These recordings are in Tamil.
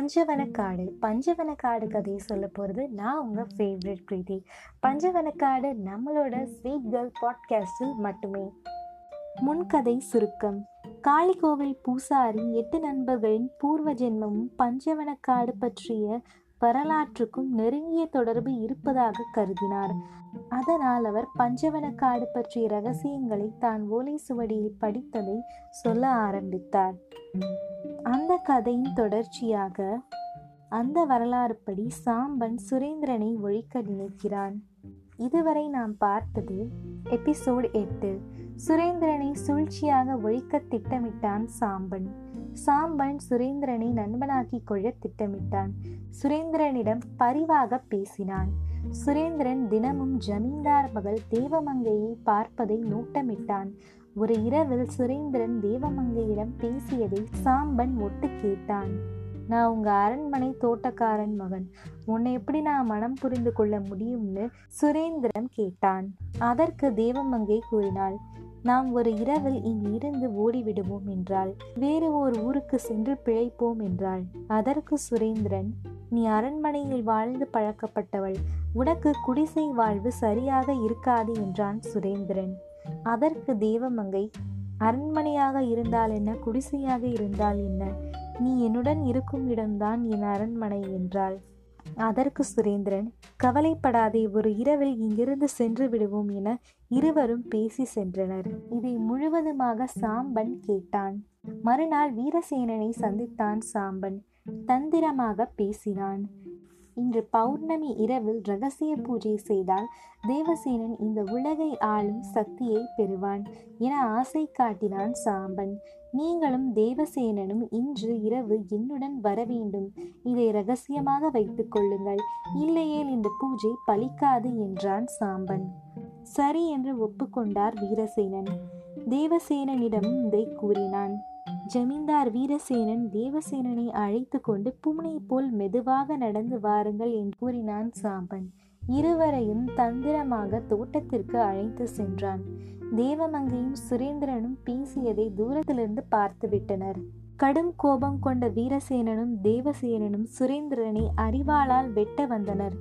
பஞ்சவனக்காடு. பஞ்சவனக்காடு கதையை சொல்ல போகிறது நான் உங்கள் ஃபேவரட் பிரீத்தி. பஞ்சவனக்காடு நம்மளோட ஸ்வீட் கேர்ள் பாட்காஸ்டில் மட்டுமே. முன்கதை சுருக்கம். காளிகோவில் பூசாரி எட்டு நண்பர்களின் பூர்வ ஜென்மமும் பஞ்சவனக்காடு பற்றிய வரலாற்றுக்கும் நெருங்கிய தொடர்பு இருப்பதாக கருதினார். அதனால் அவர் பஞ்சவனக்காடு பற்றிய ரகசியங்களை தான் ஓலை சுவடியில் படித்ததை சொல்ல ஆரம்பித்தார். அந்த கதையின் தொடர்ச்சியாக அந்த வரலாறுப்படி சாம்பன் சுரேந்திரனை ஒழிக்க நினைக்கிறான். இதுவரை நாம் பார்த்தது எபிசோட் எட்டு. சுரேந்திரனை சூழ்ச்சியாக ஒழிக்க திட்டமிட்டான் சாம்பன். சாம்பன் சுரேந்திரனை நண்பனாக்கிக் கொள்ள திட்டமிட்டான். சுரேந்திரனிடம் பரிவாக பேசினான். சுரேந்திரன் தினமும் ஜமீன்தார் மகள் தேவமங்கையை பார்ப்பதை நோட்டமிட்டான். ஒரு இரவில் சுரேந்திரன் தேவமங்கையிடம் பேசியதை சாம்பன் ஒட்டு கேட்டான். நான் உங்க அரண்மனை தோட்டக்காரன் மகன். உன்னை எப்படி நான் மனம் புரிந்து கொள்ள முடியும்னு? சுரேந்திரன் கேட்டான். அதற்கு தேவமங்கை கூறினாள் நாம் ஒரு இரவில் இங்கு இருந்து ஓடிவிடுவோம் என்றாள். வேறு ஓர் ஊருக்கு சென்று பிழைப்போம் என்றாள். அதற்கு சுரேந்திரன் நீ அரண்மனையில் வாழ்ந்து பழக்கப்பட்டவள். உனக்கு குடிசை வாழ்வு சரியாக இருக்காது என்றான் சுரேந்திரன். அதற்கு தேவமங்கை அரண்மனையாக இருந்தால் என்ன? குடிசையாக இருந்தால் என்ன? நீ என்னுடன் இருக்கும் இடம்தான் என் அரண்மனை என்றாள். அதற்கு சுரேந்திரன் கவலைப்படாதே ஒரு இரவில் இங்கிருந்து சென்று விடுவோம் என இருவரும் பேசி சென்றனர். இதை முழுவதுமாக சாம்பன் கேட்டான். மறுநாள் வீரசேனனை சந்தித்தான் சாம்பன். தந்திரமாக பேசினான். இன்று பௌர்ணமி இரவில் ரகசிய பூஜை செய்தால் தேவசேனன் இந்த உலகை ஆளும் சக்தியை பெறுவான் என ஆசை காட்டினான் சாம்பன். நீங்களும் தேவசேனனும் இன்று இரவு என்னுடன் வர வேண்டும் இதை ரகசியமாக வைத்துக் கொள்ளுங்கள். இல்லையேல் இந்த பூஜை பலிக்காது என்றான் சாம்பன். சரி என்று ஒப்புக்கொண்டார் வீரசேனன். தேவசேனனிடம் இதை கூறினான். ஜமீன்தார் வீரசேனன் தேவசேனனை அழைத்து கொண்டு பூனை போல் மெதுவாக நடந்து வாருங்கள் என்று கூறினான் சாம்பன். இருவரையும் தந்திரமாக தோட்டத்திற்கு அழைத்து சென்றான். தேவமங்கையும் சுரேந்திரனும் பேசியதை தூரத்திலிருந்து பார்த்துவிட்டனர். கடும் கோபம் கொண்ட வீரசேனனும் தேவசேனனும் சுரேந்திரனை அறிவாளால் வெட்ட வந்தனர்.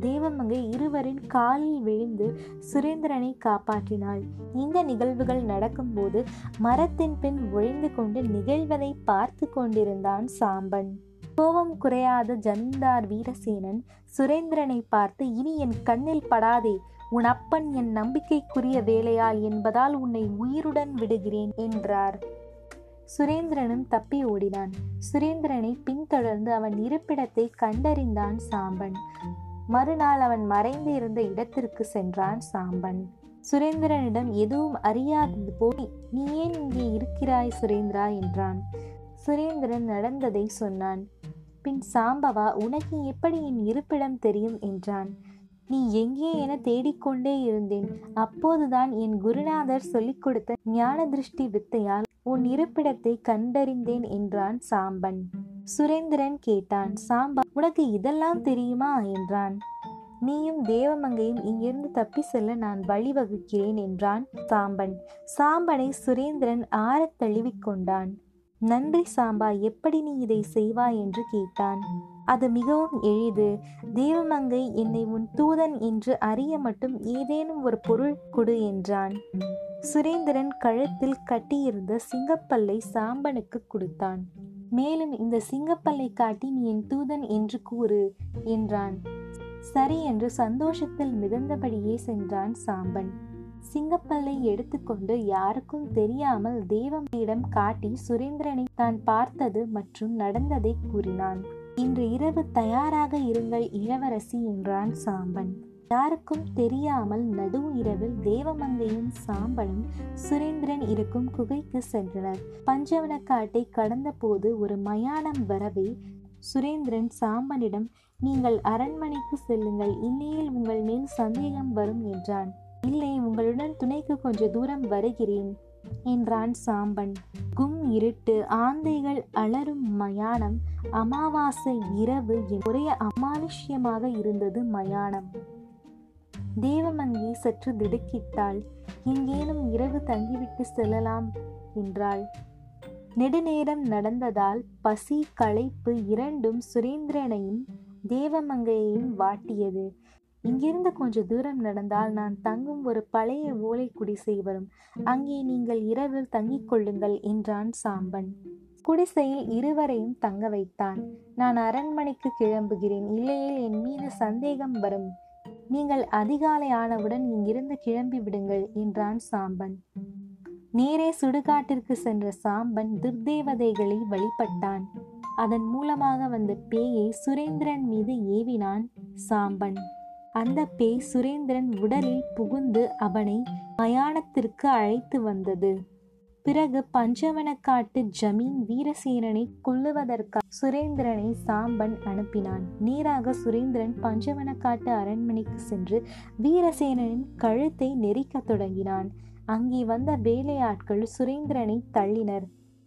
தேவமங்கை இருவரின் காலில் விழுந்து சுரேந்திரனை காப்பாற்றினாள். இந்த நிகழ்வுகள் நடக்கும்போது மரத்தின் பின் ஒழிந்து கொண்டு நிகழ்வதை பார்த்து கொண்டிருந்தான் சாம்பன். கோபம் குறையாத ஜமீன்தார் வீரசேனன் சுரேந்திரனை பார்த்து இனி என் கண்ணில் படாதே. உன் அப்பன் என் நம்பிக்கைக்குரிய வேலையால் என்பதால் உன்னை உயிருடன் விடுகிறேன் என்றார். சுரேந்திரனும் தப்பி ஓடினான். சுரேந்திரனை பின்தொடர்ந்து அவன் இருப்பிடத்தை கண்டறிந்தான் சாம்பன். மறுநாள் அவன் மறைந்து இருந்த இடத்திற்கு சென்றான் சாம்பன். சுரேந்திரனிடம் எதுவும் அறியாதது போய் நீ ஏன் இங்கே இருக்கிறாய் சுரேந்திரா? என்றான். சுரேந்திரன் நடந்ததை சொன்னான். பின் சாம்பவா உனக்கு எப்படி என் இருப்பிடம் தெரியும்? என்றான். நீ எங்கே என தேடிக்கொண்டே இருந்தேன். அப்போதுதான் என் குருநாதர் சொல்லிக் கொடுத்த ஞான திருஷ்டி வித்தையால் உன் இருப்பிடத்தை கண்டறிந்தேன் என்றான் சாம்பன். சுரேந்திரன் கேட்டான் சாம்பா உனக்கு இதெல்லாம் தெரியுமா? என்றான். நீயும் தேவமங்கையும் இங்கிருந்து தப்பி செல்ல நான் வழிவகுக்கிறேன் என்றான் சாம்பன். சாம்பனை சுரேந்திரன் ஆறத் தழுவிக்கொண்டான் நன்றி சாம்பா எப்படி நீ இதை செய்வாய்? என்று கேட்டான். அது மிகவும் எளிது. தேவமங்கை என்னை உன் தூதன் என்று அறிய மட்டும் ஏதேனும் ஒரு பொருள் கொடு என்றான். சுரேந்திரன் கழுத்தில் கட்டியிருந்த சிங்கப்பல்லை சாம்பனுக்கு கொடுத்தான். மேலும் இந்த சிங்கப்பல்லை காட்டி நீ என் தூதன் என்று கூறு என்றான். சரி என்று சந்தோஷத்தில் மிதந்தபடியே சென்றான் சாம்பன். சிங்கப்பல்லை எடுத்துக்கொண்டு யாருக்கும் தெரியாமல் தேவமையிடம் காட்டி சுரேந்திரனை தான் பார்த்தது மற்றும் நடந்ததை கூறினான். இன்று இரவு தயாராக இருங்கள் இளவரசி என்றான் சாம்பன். யாருக்கும் தெரியாமல் நடு இரவில் தேவமங்கையும் சாம்பனும் சுரேந்திரன் இருக்கும் குகைக்கு சென்றனர். பஞ்சவனக்காட்டை கடந்த போது ஒரு மயானம் வரவே சுரேந்திரன் சாம்பனிடம் நீங்கள் அரண்மனைக்கு செல்லுங்கள் இல்லையில் உங்கள் மேல் சந்தேகம் வரும் என்றான். இல்லை உங்களுடன் துணைக்கு கொஞ்ச தூரம் வருகிறேன் என்றான் சாம்பன். கும் இருட்டு ஆந்தைகள் அலரும் மயானம். அமாவாசை இரவு ஒரே அமானுஷ்யமாக இருந்தது மயானம். தேவமங்கி சற்று திடுக்கிட்டாள். எங்கேனும் இரவு தங்கிவிட்டு செல்லலாம் என்றாள். நெடுநேரம் நடந்ததால் பசி களைப்பு இரண்டும் சுரேந்திரனையும் தேவமங்கையையும் வாட்டியது. இங்கிருந்து கொஞ்ச தூரம் நடந்தால் நான் தங்கும் ஒரு பழைய ஓலை குடிசை வரும். அங்கே நீங்கள் இரவில் தங்கிக் கொள்ளுங்கள் என்றான் சாம்பன். குடிசையில் இருவரையும் தங்க வைத்தான். நான் அரண்மனைக்கு கிளம்புகிறேன் இல்லையேல் என் மீது சந்தேகம் வரும். நீங்கள் அதிகாலை ஆனவுடன் இங்கிருந்து கிளம்பி விடுங்கள் என்றான் சாம்பன். நேரே சுடுகாட்டிற்கு சென்ற சாம்பன் துர்தேவதைகளை வழிபட்டான். அதன் மூலமாக வந்த பேயை சுரேந்திரன் மீது ஏவினான் சாம்பன். அந்த பேய் சுரேந்திரன் உடலில் புகுந்து அவனை மயானத்திற்கு அழைத்து வந்தது. பிறகு பஞ்சவனக்காட்டு ஜமீன் வீரசேனனை கொல்லுவதற்காக சுரேந்திரனை சாம்பன் அனுப்பினான். நேராக சுரேந்திரன் பஞ்சவனக்காட்டு அரண்மனைக்கு சென்று வீரசேனனின் கழுத்தை நெரிக்கத் தொடங்கினான். அங்கே வந்த வேலையாட்கள் சுரேந்திரனை தள்ளினர்.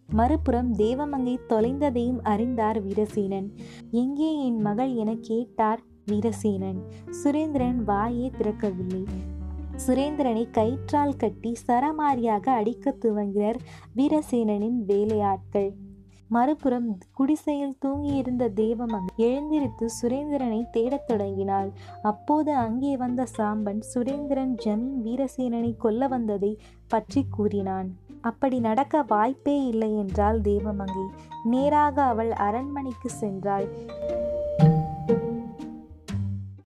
மறுபுறம் தேவமங்கை தொலைந்ததையும் அறிந்தார் வீரசேனன். எங்கே என் மகள்? என கேட்டார் வீரசேனன். சுரேந்திரன் வாயே திறக்கவில்லை. சுரேந்திரனை கயிற்றால் கட்டி சரமாரியாக அடிக்க துவங்கினர் வீரசேனனின் வேலையாட்கள். மறுபுறம் குடிசையில் தூங்கியிருந்த தேவமங்கை எழுந்திருத்து சுரேந்திரனை தேடத் தொடங்கினாள். அப்போது அங்கே வந்த சாம்பன் சுரேந்திரன் ஜமீன் வீரசேனனை கொல்ல வந்ததை பற்றி கூறினான். அப்படி நடக்க வாய்ப்பே இல்லை என்றாள் தேவமங்கை. நேராக அவள் அரண்மனைக்கு சென்றாள்.